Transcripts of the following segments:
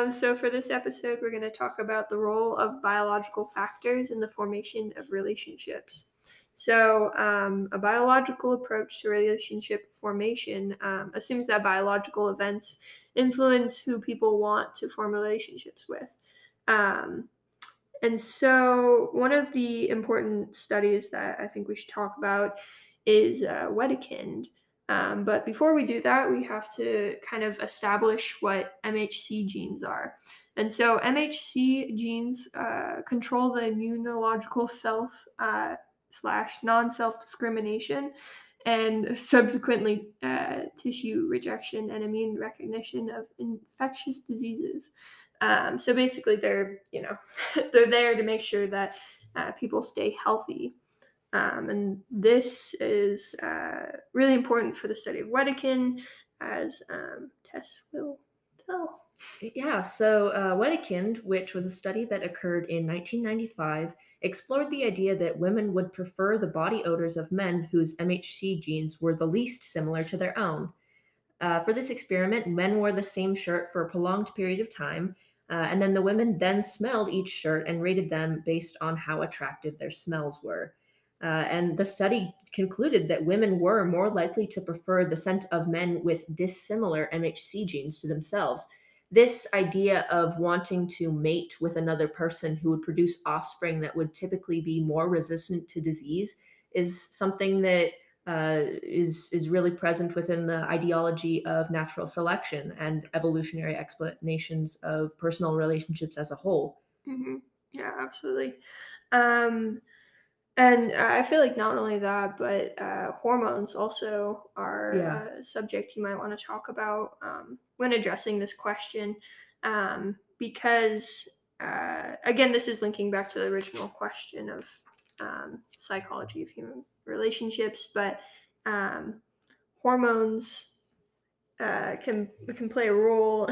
Um, so, for this episode, we're going to talk about the role of biological factors in the formation of relationships. So, um, a biological approach to relationship formation um, assumes that biological events influence who people want to form relationships with. Um, and so, one of the important studies that I think we should talk about is uh, Wedekind. Um, but before we do that, we have to kind of establish what MHC genes are. And so, MHC genes uh, control the immunological self uh, slash non self discrimination and subsequently uh, tissue rejection and immune recognition of infectious diseases. Um, so basically, they're you know they're there to make sure that uh, people stay healthy. Um, and this is uh, really important for the study of Wedekind, as um, Tess will tell. Yeah, so uh, Wedekind, which was a study that occurred in 1995, explored the idea that women would prefer the body odors of men whose MHC genes were the least similar to their own. Uh, for this experiment, men wore the same shirt for a prolonged period of time, uh, and then the women then smelled each shirt and rated them based on how attractive their smells were. Uh, and the study concluded that women were more likely to prefer the scent of men with dissimilar MHC genes to themselves. This idea of wanting to mate with another person who would produce offspring that would typically be more resistant to disease is something that uh, is is really present within the ideology of natural selection and evolutionary explanations of personal relationships as a whole. Mm-hmm. Yeah, absolutely. Um, and I feel like not only that, but uh, hormones also are yeah. a subject you might want to talk about um, when addressing this question, um, because uh, again, this is linking back to the original question of um, psychology of human relationships, but um, hormones uh, can can play a role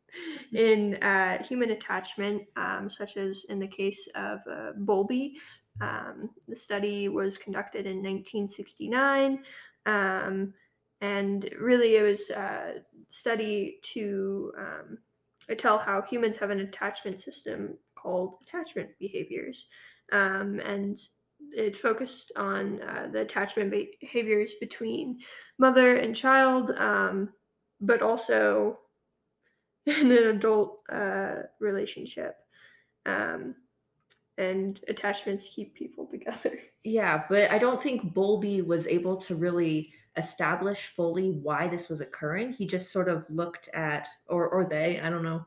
in uh, human attachment, um, such as in the case of uh, Bowlby, um, the study was conducted in 1969, um, and really it was a study to um, tell how humans have an attachment system called attachment behaviors. Um, and it focused on uh, the attachment behaviors between mother and child, um, but also in an adult uh, relationship. Um, and attachments keep people together. Yeah, but I don't think Bowlby was able to really establish fully why this was occurring. He just sort of looked at, or or they, I don't know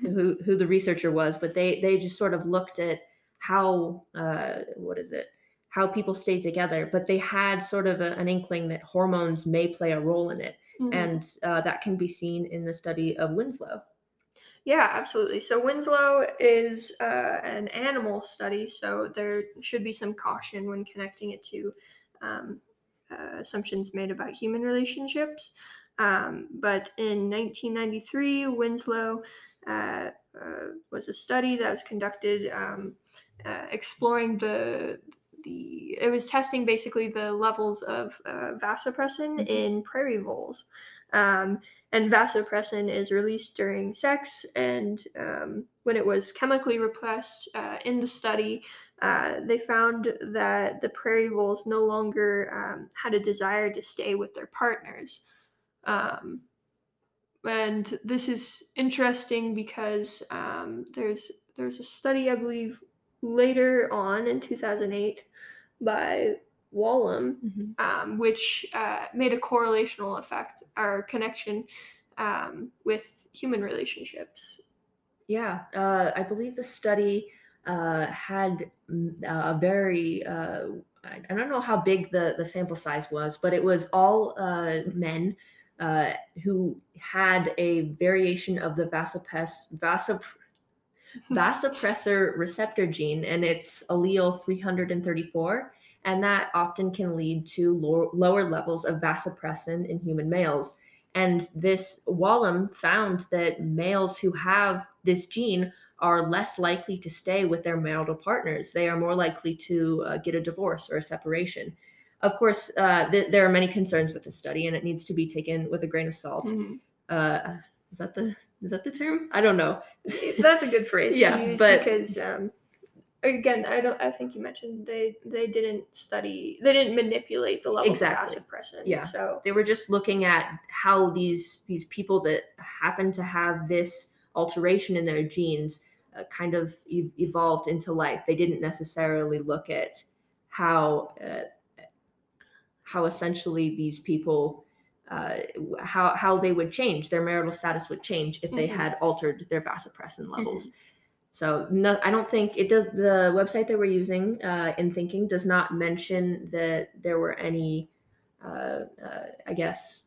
who who the researcher was, but they they just sort of looked at how uh, what is it how people stay together, but they had sort of a, an inkling that hormones may play a role in it, mm-hmm. and uh, that can be seen in the study of Winslow. Yeah, absolutely. So Winslow is uh, an animal study, so there should be some caution when connecting it to um, uh, assumptions made about human relationships. Um, but in 1993, Winslow uh, uh, was a study that was conducted um, uh, exploring the the it was testing basically the levels of uh, vasopressin mm-hmm. in prairie voles. Um, and vasopressin is released during sex. And um, when it was chemically repressed uh, in the study, uh, they found that the prairie voles no longer um, had a desire to stay with their partners. Um, and this is interesting because um, there's there's a study I believe later on in 2008 by Walum, mm-hmm. um, which uh, made a correlational effect or connection um, with human relationships. Yeah, uh, I believe the study uh, had mm, a very uh, I don't know how big the, the sample size was, but it was all uh, men uh, who had a variation of the vasop, vasopressor receptor gene, and it's allele 334 and that often can lead to low, lower levels of vasopressin in human males. And this Walum found that males who have this gene are less likely to stay with their marital partners. They are more likely to uh, get a divorce or a separation. Of course, uh, th- there are many concerns with the study, and it needs to be taken with a grain of salt. Mm-hmm. Uh, is that the Is that the term? I don't know. That's a good phrase Yeah, to use but- because um, again, I don't. I think you mentioned they they didn't study. They didn't manipulate the level Exactly. of vasopressin. Yeah. So they were just looking at how these these people that happen to have this alteration in their genes uh, kind of e- evolved into life. They didn't necessarily look at how uh, how essentially these people uh, how how they would change their marital status would change if they Mhm. had altered their vasopressin levels. So no, I don't think it does. The website that we're using uh, InThinking does not mention that there were any, uh, uh, I guess,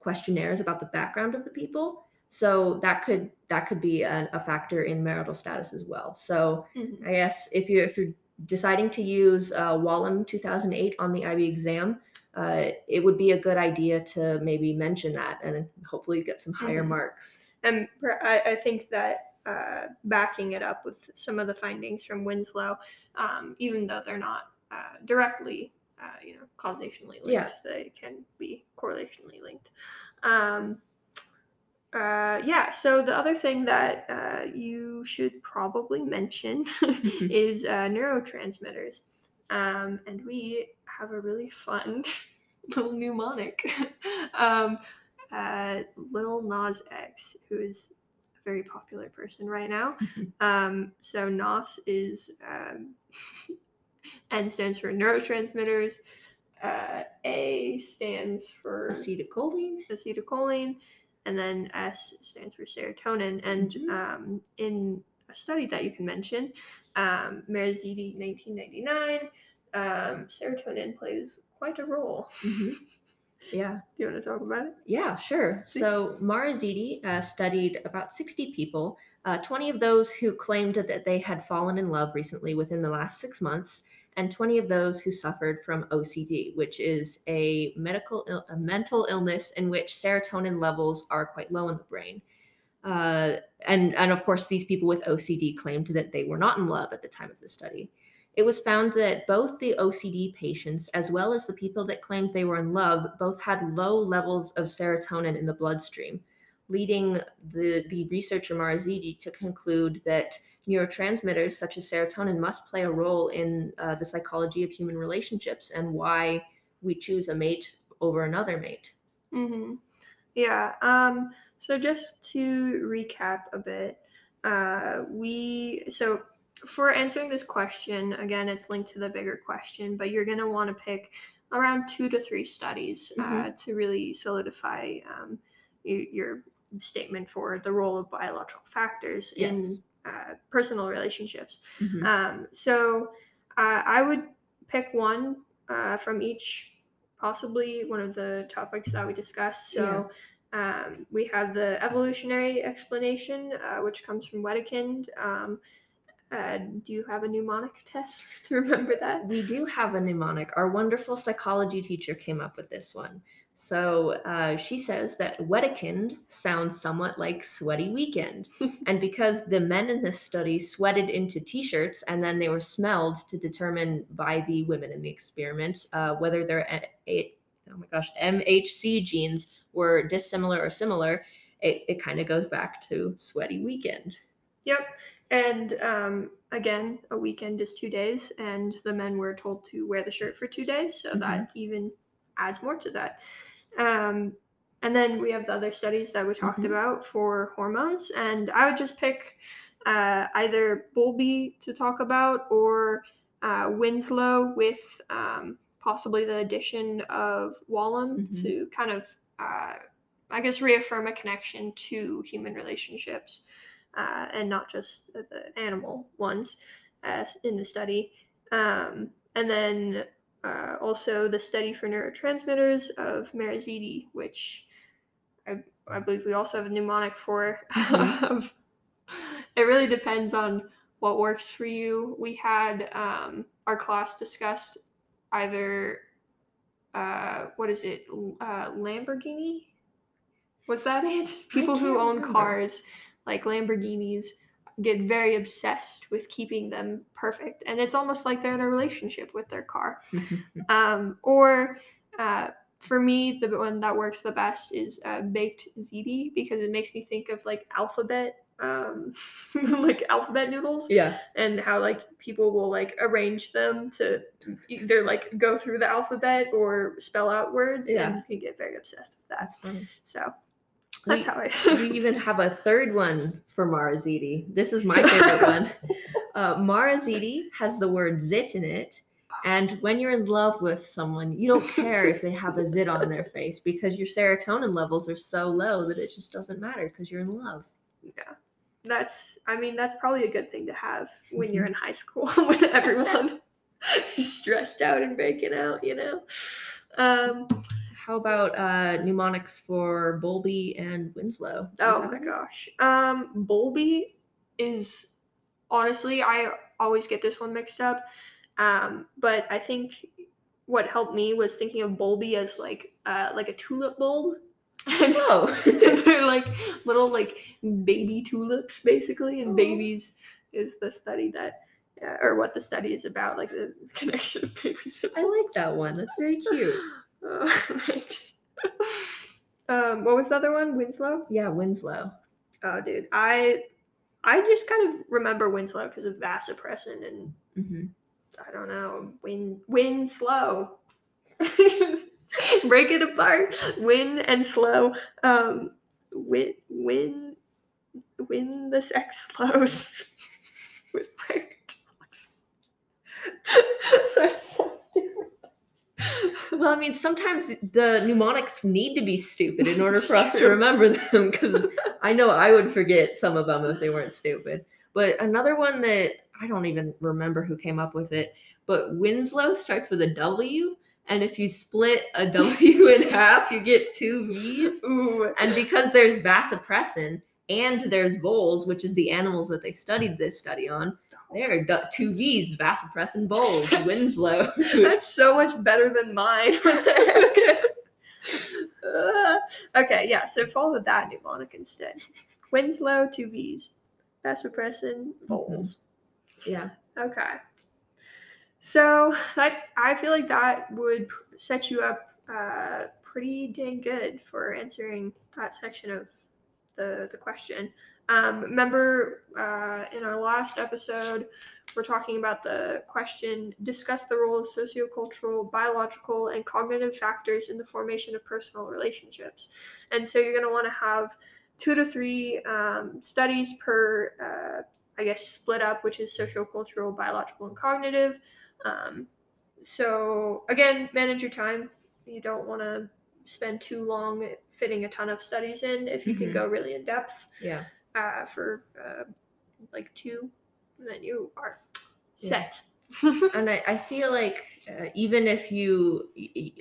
questionnaires about the background of the people. So that could that could be a, a factor in marital status as well. So Mhm. I guess if you if you're deciding to use uh, Walum 2008 on the IB exam, uh, it would be a good idea to maybe mention that and hopefully get some higher Mhm. marks. And I, I think that uh, backing it up with some of the findings from Winslow, um, even though they're not uh, directly, uh, you know, causationally linked, Yeah. they can be correlationally linked. Um, uh, yeah. So the other thing that uh, you should probably mention is uh, neurotransmitters, um, and we have a really fun little mnemonic. um, uh, Lil Nas X, who is very popular person right now. Um, so NOS is um, N stands for neurotransmitters. Uh, A stands for Acetylcholine. acetylcholine, and then S stands for serotonin. And Mhm. um, in a study that you can mention, um, Marazziti, 1999, um, serotonin plays quite a role. Mhm. Yeah. Do you want to talk about it? Yeah, sure. See? So Marazziti uh, studied about 60 people, uh, 20 of those who claimed that they had fallen in love recently within the last six months, and 20 of those who suffered from OCD, which is a medical Ill- a mental illness in which serotonin levels are quite low in the brain. Uh, and and of course, these people with OCD claimed that they were not in love at the time of the study. It was found that both the OCD patients as well as the people that claimed they were in love both had low levels of serotonin in the bloodstream, leading the, the researcher Marazziti to conclude that neurotransmitters such as serotonin must play a role in uh, the psychology of human relationships and why we choose a mate over another mate. Mm-hmm. Yeah. Um, so just to recap a bit, uh, we so for answering this question, again, it's linked to the bigger question, but you're gonna want to pick around two to three studies uh, to really solidify um, your statement for the role of biological factors in uh, personal relationships. Mhm. Um, so uh, I would pick one uh, from each, possibly one of the topics that we discussed. So um, we have the evolutionary explanation, uh, which comes from Wedekind. Um, uh, do you have a mnemonic test to remember that? We do have a mnemonic. Our wonderful psychology teacher came up with this one. So uh, she says that Wedekind sounds somewhat like sweaty weekend. and because the men in this study sweated into t shirts and then they were smelled to determine by the women in the experiment uh, whether their a- a- oh my gosh, MHC genes were dissimilar or similar, it, it kind of goes back to sweaty weekend. Yep. And um, again, a weekend is two days, and the men were told to wear the shirt for two days, so that even adds more to that. Um, and then we have the other studies that we talked Mhm. about for hormones, and I would just pick uh, either Bowlby to talk about or uh, Winslow with um, possibly the addition of Walum Mhm. to kind of, uh, I guess, reaffirm a connection to human relationships uh, and not just the animal ones uh, in the study. Um, and then uh, also the study for neurotransmitters of Marazziti, which I, I believe we also have a mnemonic for. Mhm. it really depends on what works for you. We had um, our class discussed either, uh, what is it, uh, Lamborghini? Was that it? People who own remember. cars like Lamborghinis get very obsessed with keeping them perfect, and it's almost like they're in a relationship with their car. Um, or uh, for me, the one that works the best is uh, baked ziti because it makes me think of like alphabet, um, like alphabet noodles, Yeah. and how like people will like arrange them to either like go through the alphabet or spell out words, Yeah. and you can get very obsessed with that. So that's we, how I. we even have a third one for Marazziti. This is my favorite one. Uh, Marazziti has the word zit in it. And when you're in love with someone, you don't care if they have a zit on their face because your serotonin levels are so low that it just doesn't matter because you're in love. Yeah. That's I mean that's probably a good thing to have when you're in high school when everyone stressed out and breaking out, you know. Um How about uh, mnemonics for Bowlby and Winslow? Do oh my any? gosh. Um Bowlby is honestly I always get this one mixed up. Um but I think what helped me was thinking of Bowlby as like uh like a tulip bulb. I Oh, they're like little like baby tulips basically and Oh. babies is the study that uh, or what the study is about like the connection of babies I like that one. That's very cute. Oh, thanks. Um what was the other one? Winslow? Yeah, Winslow. oh dude i i just kind of remember winslow because of vasopressin and hmm i don't know win win slow break it apart. Win and slow. Um win win win the sex slows. With prayer dogs. That's so Well, I mean, sometimes the mnemonics need to be stupid in order for us to remember them because I know I would forget some of them if they weren't stupid. But another one that I don't even remember who came up with it, but Winslow starts with a W. And if you split a W in half, you get two V's. Ooh. And because there's vasopressin and there's voles, which is the animals that they studied this study on, there are two V's, vasopressin, voles, That's- Winslow. That's so much better than mine. Uh, okay, yeah, so follow that mnemonic instead. Winslow, two V's. Vasopressin, voles. yeah. Okay. So that I feel like that would set you up uh, pretty dang good for answering that section of the the question. Um, remember uh, in our last episode, we're talking about the question: discuss the role of sociocultural, biological, and cognitive factors in the formation of personal relationships. And so you're going to want to have two to three um, studies per. Uh, I guess split up, which is social, cultural, biological, and cognitive. Um, so again, manage your time. You don't want to spend too long fitting a ton of studies in. If you can Mhm. go really in depth Yeah. uh, for uh, like two, then you are Yeah. set. and I, I feel like uh, even if you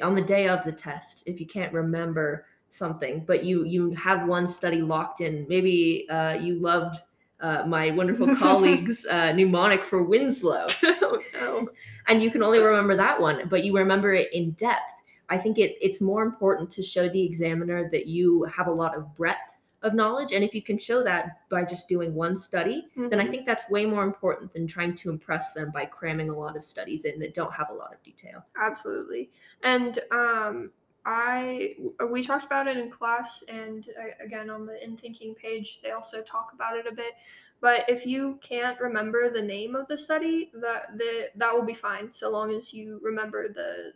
on the day of the test if you can't remember something but you you have one study locked in maybe uh, you loved uh, my wonderful colleague's uh, mnemonic for winslow oh no. and you can only remember that one but you remember it in depth i think it, it's more important to show the examiner that you have a lot of breadth of knowledge and if you can show that by just doing one study then I Mhm. think that's way more important than trying to impress them by cramming a lot of studies in that don't have a lot of detail. absolutely and um i we talked about it in class and uh, again on the InThinking page they also talk about it a bit but if you can't remember the name of the study that the that will be fine so long as you remember the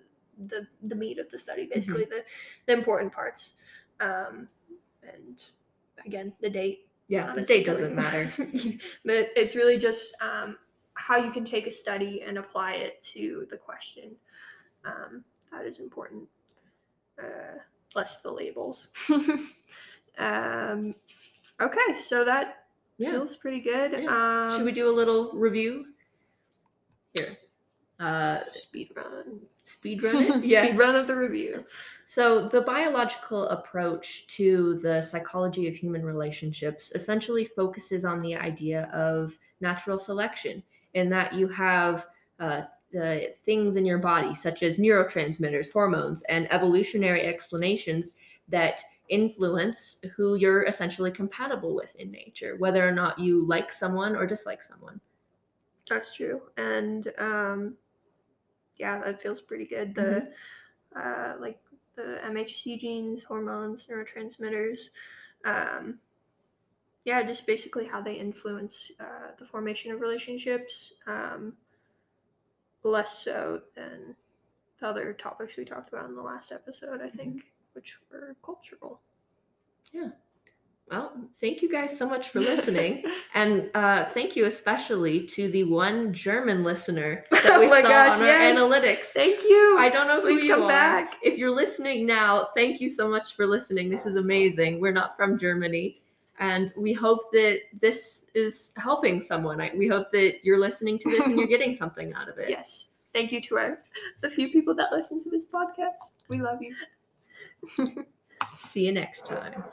the the meat of the study basically the, the important parts um and again the date Yeah, the date doesn't matter. but it's really just um, how you can take a study and apply it to the question. Um, that is important. Uh, less the labels. um, okay, so that Yeah. feels pretty good. Yeah. Um, Should we do a little review? Here. Uh, speed run? speed run? Yes. Speed run of the review. So, the biological approach to the psychology of human relationships essentially focuses on the idea of natural selection, in that you have uh, the things in your body, such as neurotransmitters, hormones, and evolutionary explanations that influence who you're essentially compatible with in nature, whether or not you like someone or dislike someone. That's true, and um, yeah, that feels pretty good. The uh, like the MHC genes, hormones, neurotransmitters. Um, yeah, just basically how they influence uh, the formation of relationships. Um, less so than the other topics we talked about in the last episode, I think, mm-hmm. which were cultural. Yeah. Well, thank you guys so much for listening. and uh, thank you especially to the one German listener that we oh saw gosh, on yes. our analytics. Thank you. I don't know Please who you come are. back. If you're listening now, thank you so much for listening. This is amazing. We're not from Germany. And we hope that this is helping someone. we hope that you're listening to this and you're getting something out of it. Yes. Thank you to our the few people that listen to this podcast. We love you. See you next time.